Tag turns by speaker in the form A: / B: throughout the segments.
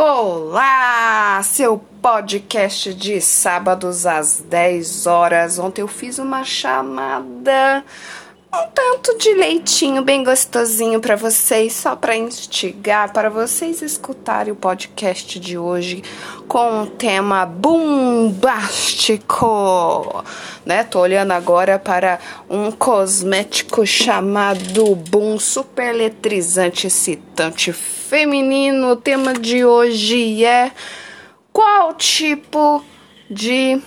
A: Olá, seu podcast de sábados às 10 horas. Ontem eu fiz uma chamada um tanto de leitinho bem gostosinho para vocês, só para instigar, para vocês escutarem o podcast de hoje com um tema bombástico, né? Tô olhando agora para um cosmético chamado Boom, super eletrizante, excitante, feminino. O tema de hoje é qual tipo de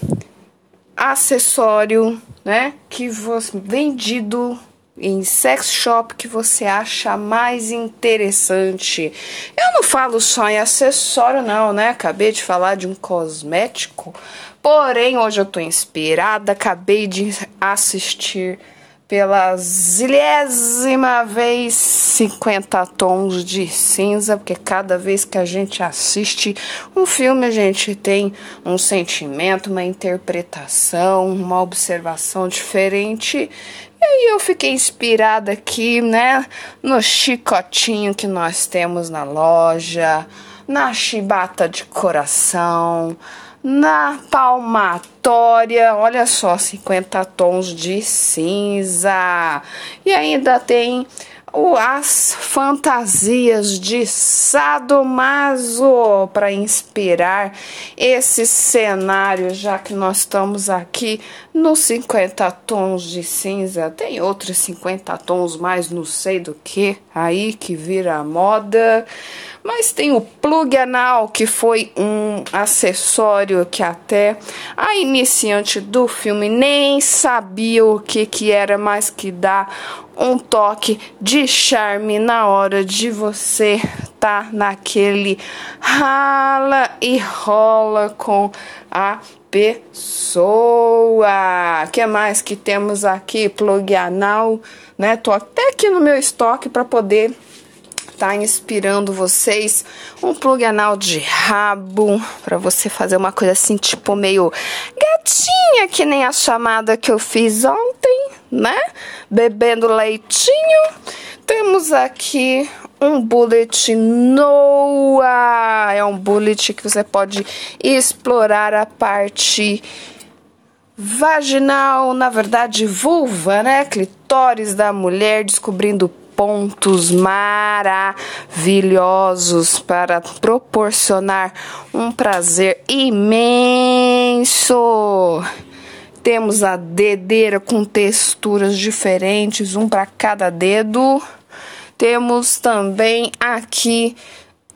A: acessório né, que você vendido em sex shop que você acha mais interessante. Eu não falo só em acessório não, né? Acabei de falar de um cosmético. Porém, hoje eu tô inspirada, acabei de assistir pela zilésima vez 50 tons de cinza, porque cada vez que a gente assiste um filme, a gente tem um sentimento, uma interpretação, uma observação diferente. E aí eu fiquei inspirada aqui, né, no chicotinho que nós temos na loja, na chibata de coração, na palmatória, olha só, 50 tons de cinza. E ainda tem o, as fantasias de Sadomaso para inspirar esse cenário, já que nós estamos aqui nos 50 tons de cinza. Tem outros 50 tons mais, não sei do que, aí que vira moda. Mas tem o plug anal, que foi um acessório que até a iniciante do filme nem sabia o que, que era, mas que dá um toque de charme na hora de você tá naquele rala e rola com a pessoa. que mais que temos aqui? Plug anal, né? Tô até aqui no meu estoque para poder tá inspirando vocês um plug anal de rabo para você fazer uma coisa assim tipo meio gatinha que nem a chamada que eu fiz ontem, né? Bebendo leitinho. Temos aqui um bullet Noah. É um bullet que você pode explorar a parte vaginal, na verdade vulva, né? Clitóris da mulher, descobrindo pontos maravilhosos para proporcionar um prazer imenso. Temos a dedeira com texturas diferentes, um para cada dedo. Temos também aqui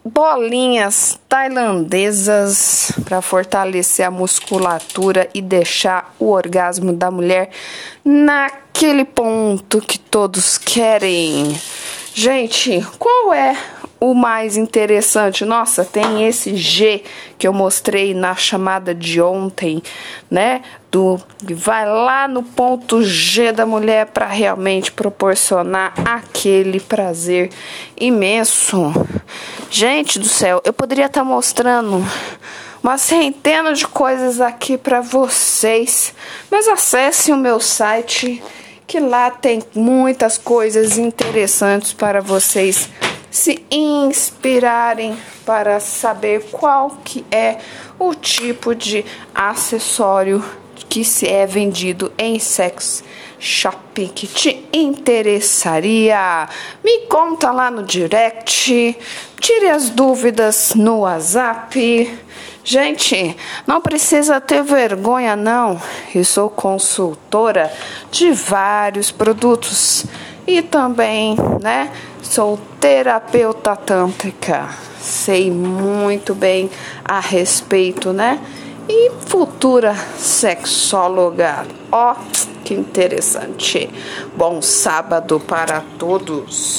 A: bolinhas tailandesas para fortalecer a musculatura e deixar o orgasmo da mulher naquele ponto que todos querem. Gente, qual é o mais interessante? Nossa, tem esse G que eu mostrei na chamada de ontem, né? Do vai lá no ponto G da mulher para realmente proporcionar aquele prazer imenso. Gente do céu, eu poderia estar tá mostrando uma centena de coisas aqui para vocês, mas acesse o meu site que lá tem muitas coisas interessantes para vocês se inspirarem para saber qual que é o tipo de acessório que se é vendido em sex shopping que te interessaria. Me conta lá no direct, tire as dúvidas no WhatsApp. Gente, não precisa ter vergonha não. Eu sou consultora de vários produtos e também, né, sou terapeuta tântrica. Sei muito bem a respeito, né? E futura sexóloga. Ó, oh, que interessante. Bom sábado para todos.